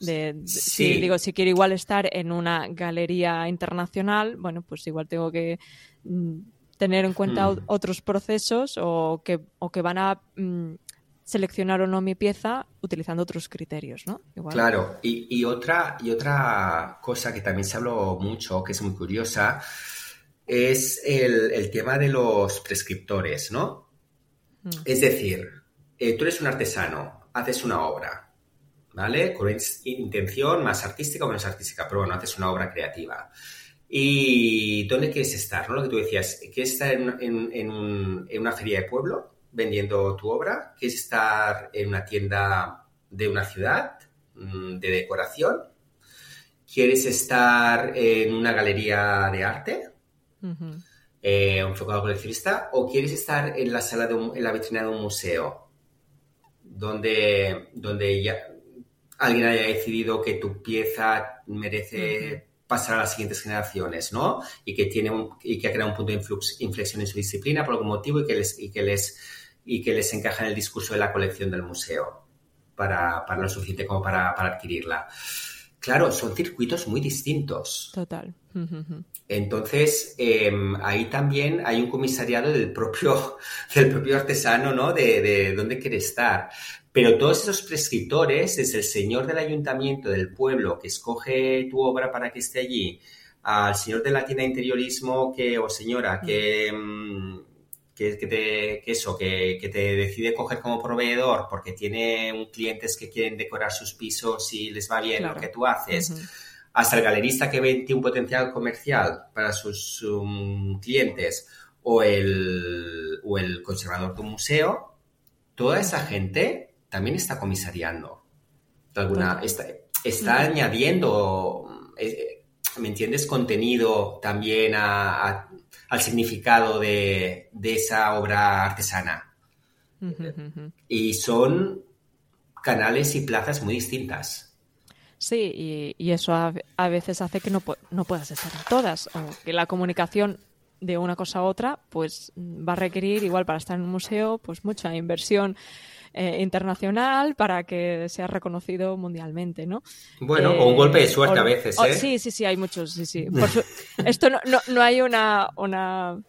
si digo si quiero igual estar en una galería internacional bueno pues igual tengo que mm, tener en cuenta hmm. otros procesos o que, o que van a mm, seleccionar o no mi pieza utilizando otros criterios, ¿no? Claro, y, otra, y otra cosa que también se habló mucho, que es muy curiosa, es el, tema de los prescriptores, ¿no? Hmm. Es decir, eh, tú eres un artesano, haces una obra, ¿vale? Con intención más artística o menos artística, pero bueno, haces una obra creativa. ¿Y dónde quieres estar? ¿no? Lo que tú decías, ¿quieres estar en, una feria de pueblo vendiendo tu obra? ¿Quieres estar en una tienda de una ciudad mm, de decoración? ¿Quieres estar en una galería de arte? Eh, enfocado coleccionista? ¿O quieres estar en la sala de en la vitrina de un museo? Donde, donde ya, alguien haya decidido que tu pieza merece pasar a las siguientes generaciones, ¿no? Y que tiene y que ha creado un punto de inflexión en su disciplina por algún motivo y que les y que les y que les encaja en el discurso de la colección del museo para, para lo suficiente como para, para adquirirla. Claro, son circuitos muy distintos. Total. Entonces, em, ahí también hay un comisariado del propio, del propio artesano, ¿no? De, de, dónde quiere estar. Pero todos esos prescriptores, desde el señor del ayuntamiento del pueblo que escoge tu obra para que esté allí, al señor de la tienda de interiorismo que, o señora que, que, te, eso, que, te decide coger como proveedor porque tiene un clientes que quieren decorar sus pisos y les va bien lo que tú haces, hasta el galerista que ve un potencial comercial para sus clientes o el, o el conservador de un museo, toda esa gente también está comisariando. Alguna, está, está añadiendo, eh, ¿me entiendes? Contenido también a al significado de, esa obra artesana. Y son canales y plazas muy distintas. Sí, y, eso a, veces hace que no, no, puedas estar en todas, o que la comunicación de una cosa a otra pues va a requerir, igual para estar en un museo, pues mucha inversión eh, internacional para que sea reconocido mundialmente, ¿no? Bueno, o un golpe de suerte a veces, ¿eh? sí, sí, sí, hay muchos, sí, sí. esto no, no, hay una, una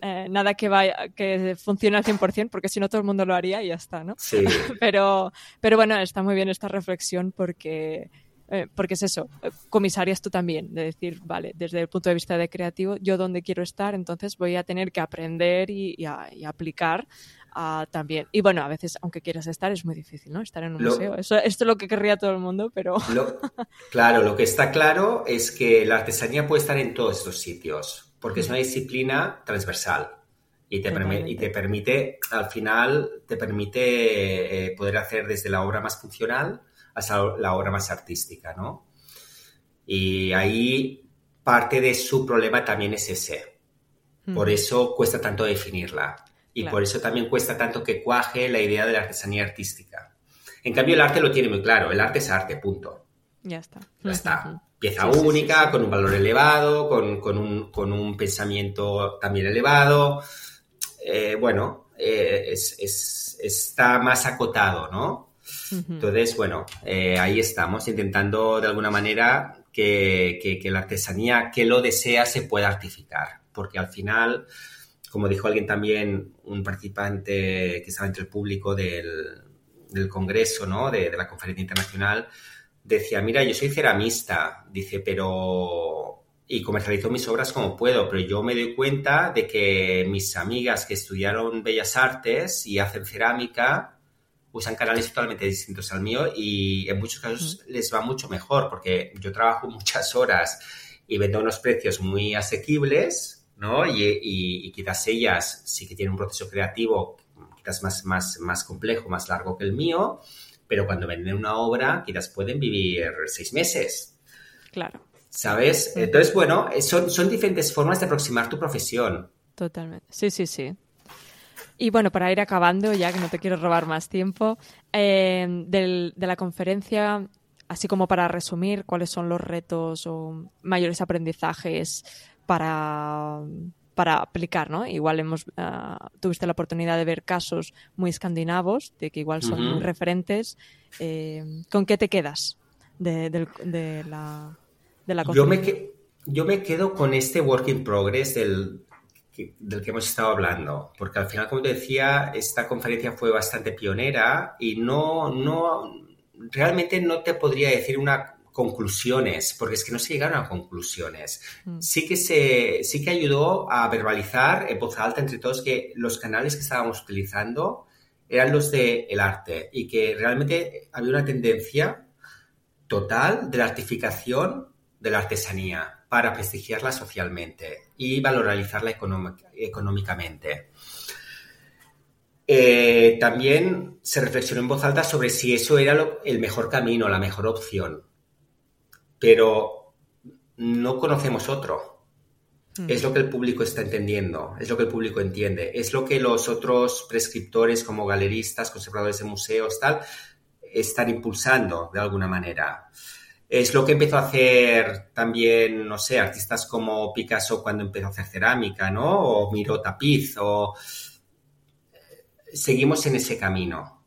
eh, nada que vaya que funcione al 100% porque si no todo el mundo lo haría y ya está, ¿no? Sí. pero, pero bueno, está muy bien esta reflexión porque porque es eso, comisarias tú también, de decir, vale, desde el punto de vista de creativo, yo dónde quiero estar, entonces voy a tener que aprender y, y aplicar también. Y bueno, a veces, aunque quieras estar, es muy difícil, ¿no? Estar en un museo. Eso, esto es lo que querría todo el mundo, pero... claro, lo que está claro es que la artesanía puede estar en todos estos sitios, porque es una disciplina transversal. Y te, y te permite, al final, te permite eh, poder hacer desde la obra más funcional hasta la obra más artística, ¿no? Y ahí parte de su problema también es ese. Por eso cuesta tanto definirla. Y por eso también cuesta tanto que cuaje la idea de la artesanía artística. En cambio, el arte lo tiene muy claro. El arte es arte, punto. Ya está. Ya está. Pieza única, con un valor elevado, con, con, un, con un, pensamiento también elevado. Eh, bueno, eh, es, es, está más acotado, ¿no? Entonces, bueno, eh, ahí estamos intentando de alguna manera que, que, que la artesanía que lo desea se pueda artificar. Porque al final como dijo alguien también, un participante que estaba entre el público del, congreso, ¿no? De, la conferencia internacional, decía, mira, yo soy ceramista, dice, pero... Y comercializo mis obras como puedo, pero yo me doy cuenta de que mis amigas que estudiaron Bellas Artes y hacen cerámica usan canales totalmente distintos al mío y en muchos casos les va mucho mejor porque yo trabajo muchas horas y vendo unos precios muy asequibles ¿no? Y, quizás ellas sí que tienen un proceso creativo quizás más, más, más complejo, más largo que el mío, pero cuando venden una obra quizás pueden vivir seis meses. Claro. ¿Sabes? Entonces, bueno, son, son diferentes formas de aproximar tu profesión. Totalmente. Sí, sí, sí. Y bueno, para ir acabando, ya que no te quiero robar más tiempo, eh, de la conferencia, así como para resumir, ¿cuáles son los retos o mayores aprendizajes para, para aplicar, ¿no? Igual hemos, uh, tuviste la oportunidad de ver casos muy escandinavos, de que igual son muy referentes. Eh, ¿Con qué te quedas de, de, de la, de la yo me, yo me quedo con este work in progress del, del que hemos estado hablando, porque al final, como te decía, esta conferencia fue bastante pionera y no, no, realmente no te podría decir una conclusiones, porque es que no se llegaron a conclusiones. Mm. Sí, que se, sí que ayudó a verbalizar en voz alta entre todos que los canales que estábamos utilizando eran los del el arte y que realmente había una tendencia total de la artificación de la artesanía para prestigiarla socialmente y valorizarla económicamente. Eh, también se reflexionó en voz alta sobre si eso era el mejor camino, la mejor opción pero no conocemos otro. Hmm. Es lo que el público está entendiendo, es lo que el público entiende, es lo que los otros prescriptores como galeristas, conservadores de museos, tal, están impulsando de alguna manera. Es lo que empezó a hacer también, no sé, artistas como Picasso cuando empezó a hacer cerámica, ¿no? O Miro Tapiz, o seguimos en ese camino.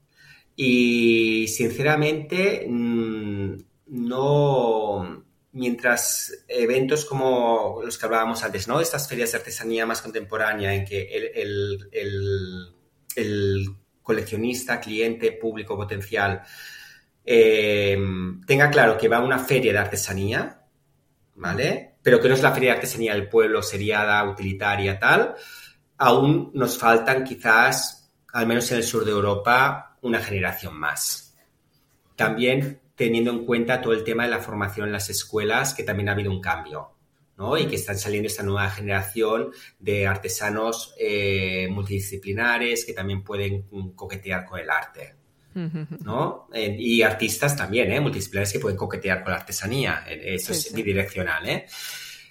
Y sinceramente, mm, no, mientras eventos como los que hablábamos antes, ¿no? Estas ferias de artesanía más contemporánea en que el, coleccionista, cliente, público potencial eh, tenga claro que va a una feria de artesanía, ¿vale? Pero que no es la feria de artesanía del pueblo, seriada, utilitaria, tal, aún nos faltan quizás, al menos en el sur de Europa, una generación más. También teniendo en cuenta todo el tema de la formación en las escuelas, que también ha habido un cambio, ¿no? Y que están saliendo esta nueva generación de artesanos eh, multidisciplinares que también pueden coquetear con el arte. ¿no? y artistas también, ¿eh? multidisciplinares que pueden coquetear con la artesanía. Eso es bidireccional. ¿eh?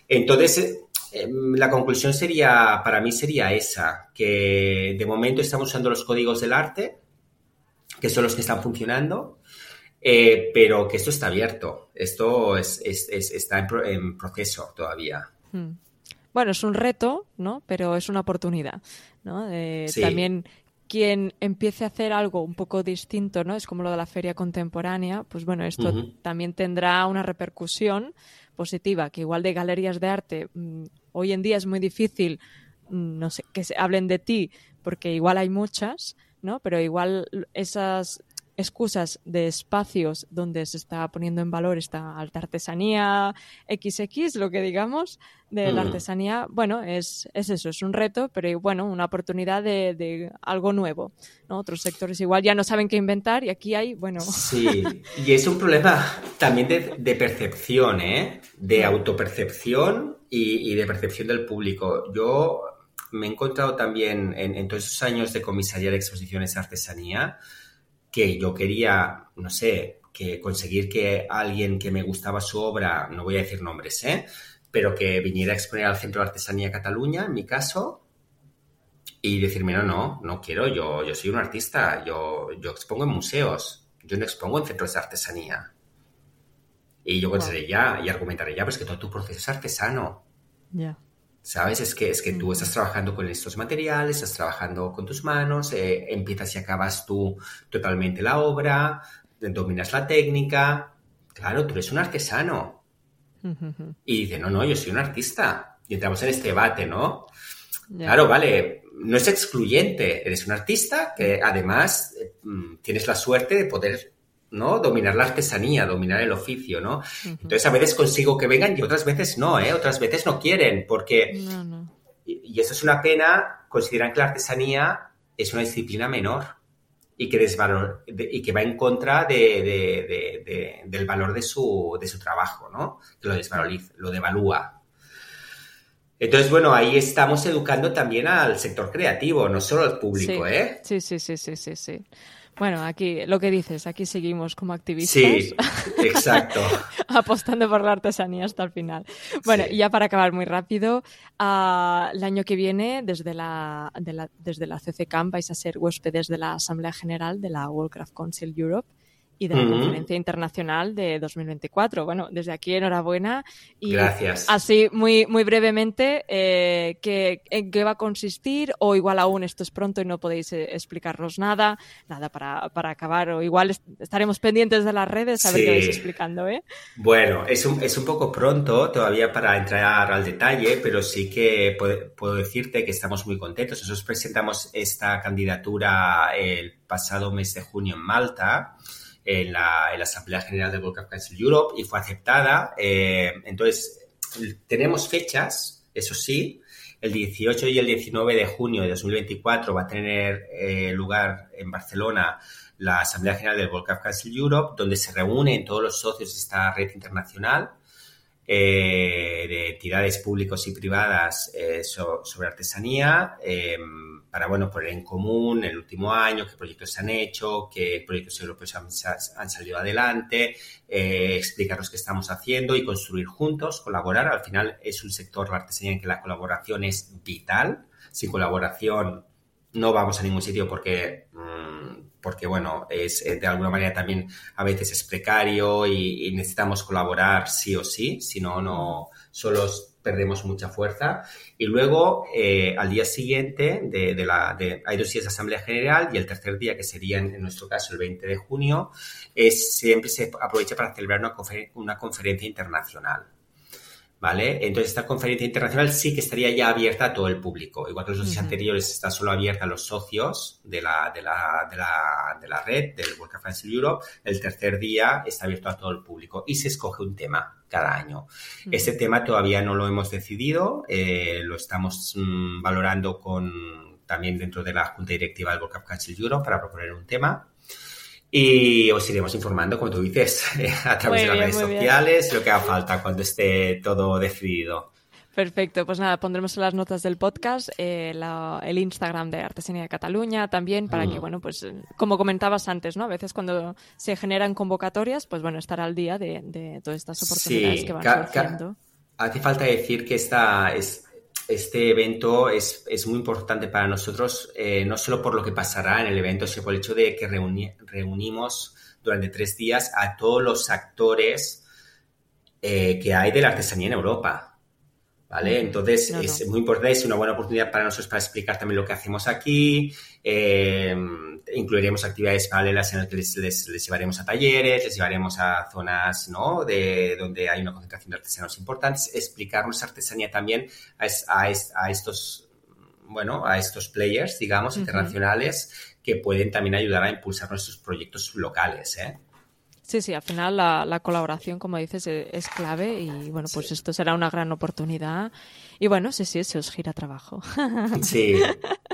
Entonces, em, la conclusión sería, para mí sería esa, que de momento estamos usando los códigos del arte, que son los que están funcionando, eh, pero que esto está abierto, esto es, está en, proceso todavía. Hmm. Bueno, es un reto, ¿no? Pero es una oportunidad, ¿no? También quien empiece a hacer algo un poco distinto, ¿no? Es como lo de la feria contemporánea, pues bueno, esto también tendrá una repercusión positiva, que igual de galerías de arte mm, hoy en día es muy difícil, mm, no sé, que se hablen de ti, porque igual hay muchas, ¿no? Pero igual esas excusas de espacios donde se está poniendo en valor esta alta artesanía XX, lo que digamos, de la mm. artesanía, bueno, es, es, eso, es un reto, pero bueno, una oportunidad de, algo nuevo. ¿no? Otros sectores igual ya no saben qué inventar y aquí hay, bueno. Sí, y es un problema también de, percepción, ¿eh? de autopercepción y, de percepción del público. Yo me he encontrado también en, en todos esos años de comisaría de exposiciones de artesanía, que yo quería, no sé, que conseguir que alguien que me gustaba su obra, no voy a decir nombres, ¿eh? pero que viniera a exponer al Centro de Artesanía Cataluña, en mi caso, y decirme, no, no, no quiero, yo, yo soy un artista, yo, yo expongo en museos, yo no expongo en centros de artesanía. Y yo pensaré ya, y argumentaré ya, pues que todo tu proceso es artesano. Ya. ¿Sabes? Es que, es que tú estás trabajando con estos materiales, estás trabajando con tus manos, eh, empiezas y acabas tú totalmente la obra, dominas la técnica. Claro, tú eres un artesano. Y dice, no, no, yo soy un artista. Y entramos en este debate, ¿no? Claro, vale, no es excluyente. Eres un artista que además eh, mm, tienes la suerte de poder ¿no? Dominar la artesanía, dominar el oficio, ¿no? Entonces a veces consigo que vengan y otras veces no, ¿eh? Otras veces no quieren porque... Y, eso es una pena, consideran que la artesanía es una disciplina menor y que, desvalor, y que va en contra de, del valor de su, de su trabajo, ¿no? Que lo desvaloriza, lo devalúa. Entonces, bueno, ahí estamos educando también al sector creativo, no solo al público, ¿eh? Sí, sí, sí, sí, sí, sí. Bueno, aquí lo que dices, aquí seguimos como activistas. Sí, exacto. apostando por la artesanía hasta el final. Bueno, y ya para acabar muy rápido, uh, el año que viene, desde la, desde la CC Camp, vais a ser huéspedes de la Asamblea General de la World Craft Council Europe y de la Conferencia Internacional de 2024. Bueno, desde aquí enhorabuena. Y Gracias. Así, muy, muy brevemente, eh, ¿qué, ¿en qué va a consistir? O igual aún esto es pronto y no podéis eh, explicarnos nada. Nada para, para, acabar. O igual estaremos pendientes de las redes a ver qué vais explicando. ¿eh? Bueno, es un, es un poco pronto todavía para entrar al detalle, pero sí que puedo, puedo decirte que estamos muy contentos. Nosotros presentamos esta candidatura el pasado mes de junio en Malta en la, Asamblea General del World Council Europe y fue aceptada. Eh, entonces, tenemos fechas, eso sí, el 18 y el 19 de junio de 2024 va a tener eh, lugar en Barcelona la Asamblea General del World Council Europe, donde se reúnen todos los socios de esta red internacional eh, de entidades públicas y privadas sobre artesanía para bueno, poner en común el último año, qué proyectos se han hecho, qué proyectos europeos han, salido adelante, eh, explicarnos qué estamos haciendo y construir juntos, colaborar. Al final es un sector, la artesanía, en que la colaboración es vital. Sin colaboración no vamos a ningún sitio porque, mm, porque bueno, es de alguna manera también a veces es precario y, necesitamos colaborar sí o sí, si no, no solo perdemos mucha fuerza. Y luego, eh, al día siguiente, de, la, de, hay dos días de Asamblea General y el tercer día, que sería en, nuestro caso el 20 de junio, es, siempre se aprovecha para celebrar una, una conferencia internacional. ¿Vale? Entonces, esta conferencia internacional sí que estaría ya abierta a todo el público. Igual que los días anteriores está solo abierta a los socios de la, de la, de la, de la red, del World Council Europe. El tercer día está abierto a todo el público y se escoge un tema cada año. Este tema todavía no lo hemos decidido, eh, lo estamos mm, valorando con, también dentro de la Junta Directiva del World Council Europe para proponer un tema. Y os iremos informando, como tú dices, a través de las redes sociales, lo que haga falta cuando esté todo decidido. Perfecto, pues nada, pondremos en las notas del podcast eh, el Instagram de Artesanía de Cataluña también para que, mm. bueno, pues como comentabas antes, ¿no? A veces cuando se generan convocatorias, pues bueno, estar al día de, todas estas oportunidades que van surgiendo. Hace falta decir que esta es, este evento es, muy importante para nosotros, eh, no solo por lo que pasará en el evento, sino por el hecho de que reunimos durante tres días a todos los actores eh, que hay de la artesanía en Europa. ¿Vale? Entonces es muy importante, es una buena oportunidad para nosotros para explicar también lo que hacemos aquí. Eh, incluiremos actividades paralelas en las que les, llevaremos a talleres, les llevaremos a zonas ¿no? de donde hay una concentración de artesanos importantes, explicar nuestra artesanía también a, estos bueno, a estos players, digamos, internacionales que pueden también ayudar a impulsar nuestros proyectos locales. ¿eh? Sí, sí, al final la, colaboración, como dices, e, es, clave y bueno, pues esto será una gran oportunidad. Y bueno, sí, sí, se os gira trabajo. Sí.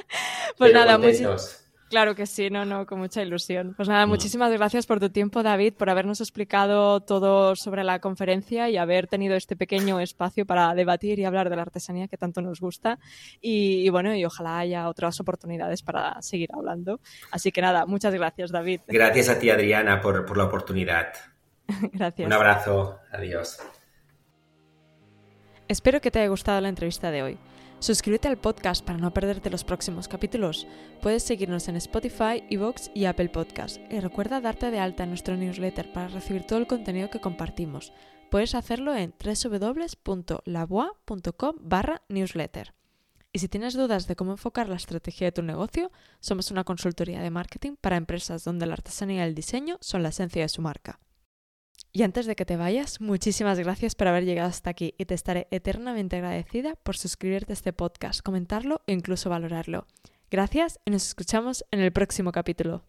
pues nada, muchas Claro que sí, no, no, con mucha ilusión. Pues nada, muchísimas gracias por tu tiempo, David, por habernos explicado todo sobre la conferencia y haber tenido este pequeño espacio para debatir y hablar de la artesanía que tanto nos gusta. Y, bueno, y ojalá haya otras oportunidades para seguir hablando. Así que nada, muchas gracias, David. Gracias a ti, Adriana, por, por la oportunidad. gracias. Un abrazo. Adiós. Espero que te haya gustado la entrevista de hoy. Suscríbete al podcast para no perderte los próximos capítulos. Puedes seguirnos en Spotify, Evox y Apple Podcast. Y recuerda darte de alta en nuestro newsletter para recibir todo el contenido que compartimos. Puedes hacerlo en www.laboa.com barra newsletter. Y si tienes dudas de cómo enfocar la estrategia de tu negocio, somos una consultoría de marketing para empresas donde la artesanía y el diseño son la esencia de su marca. Y antes de que te vayas, muchísimas gracias por haber llegado hasta aquí y te estaré eternamente agradecida por suscribirte a este podcast, comentarlo e incluso valorarlo. Gracias y nos escuchamos en el próximo capítulo.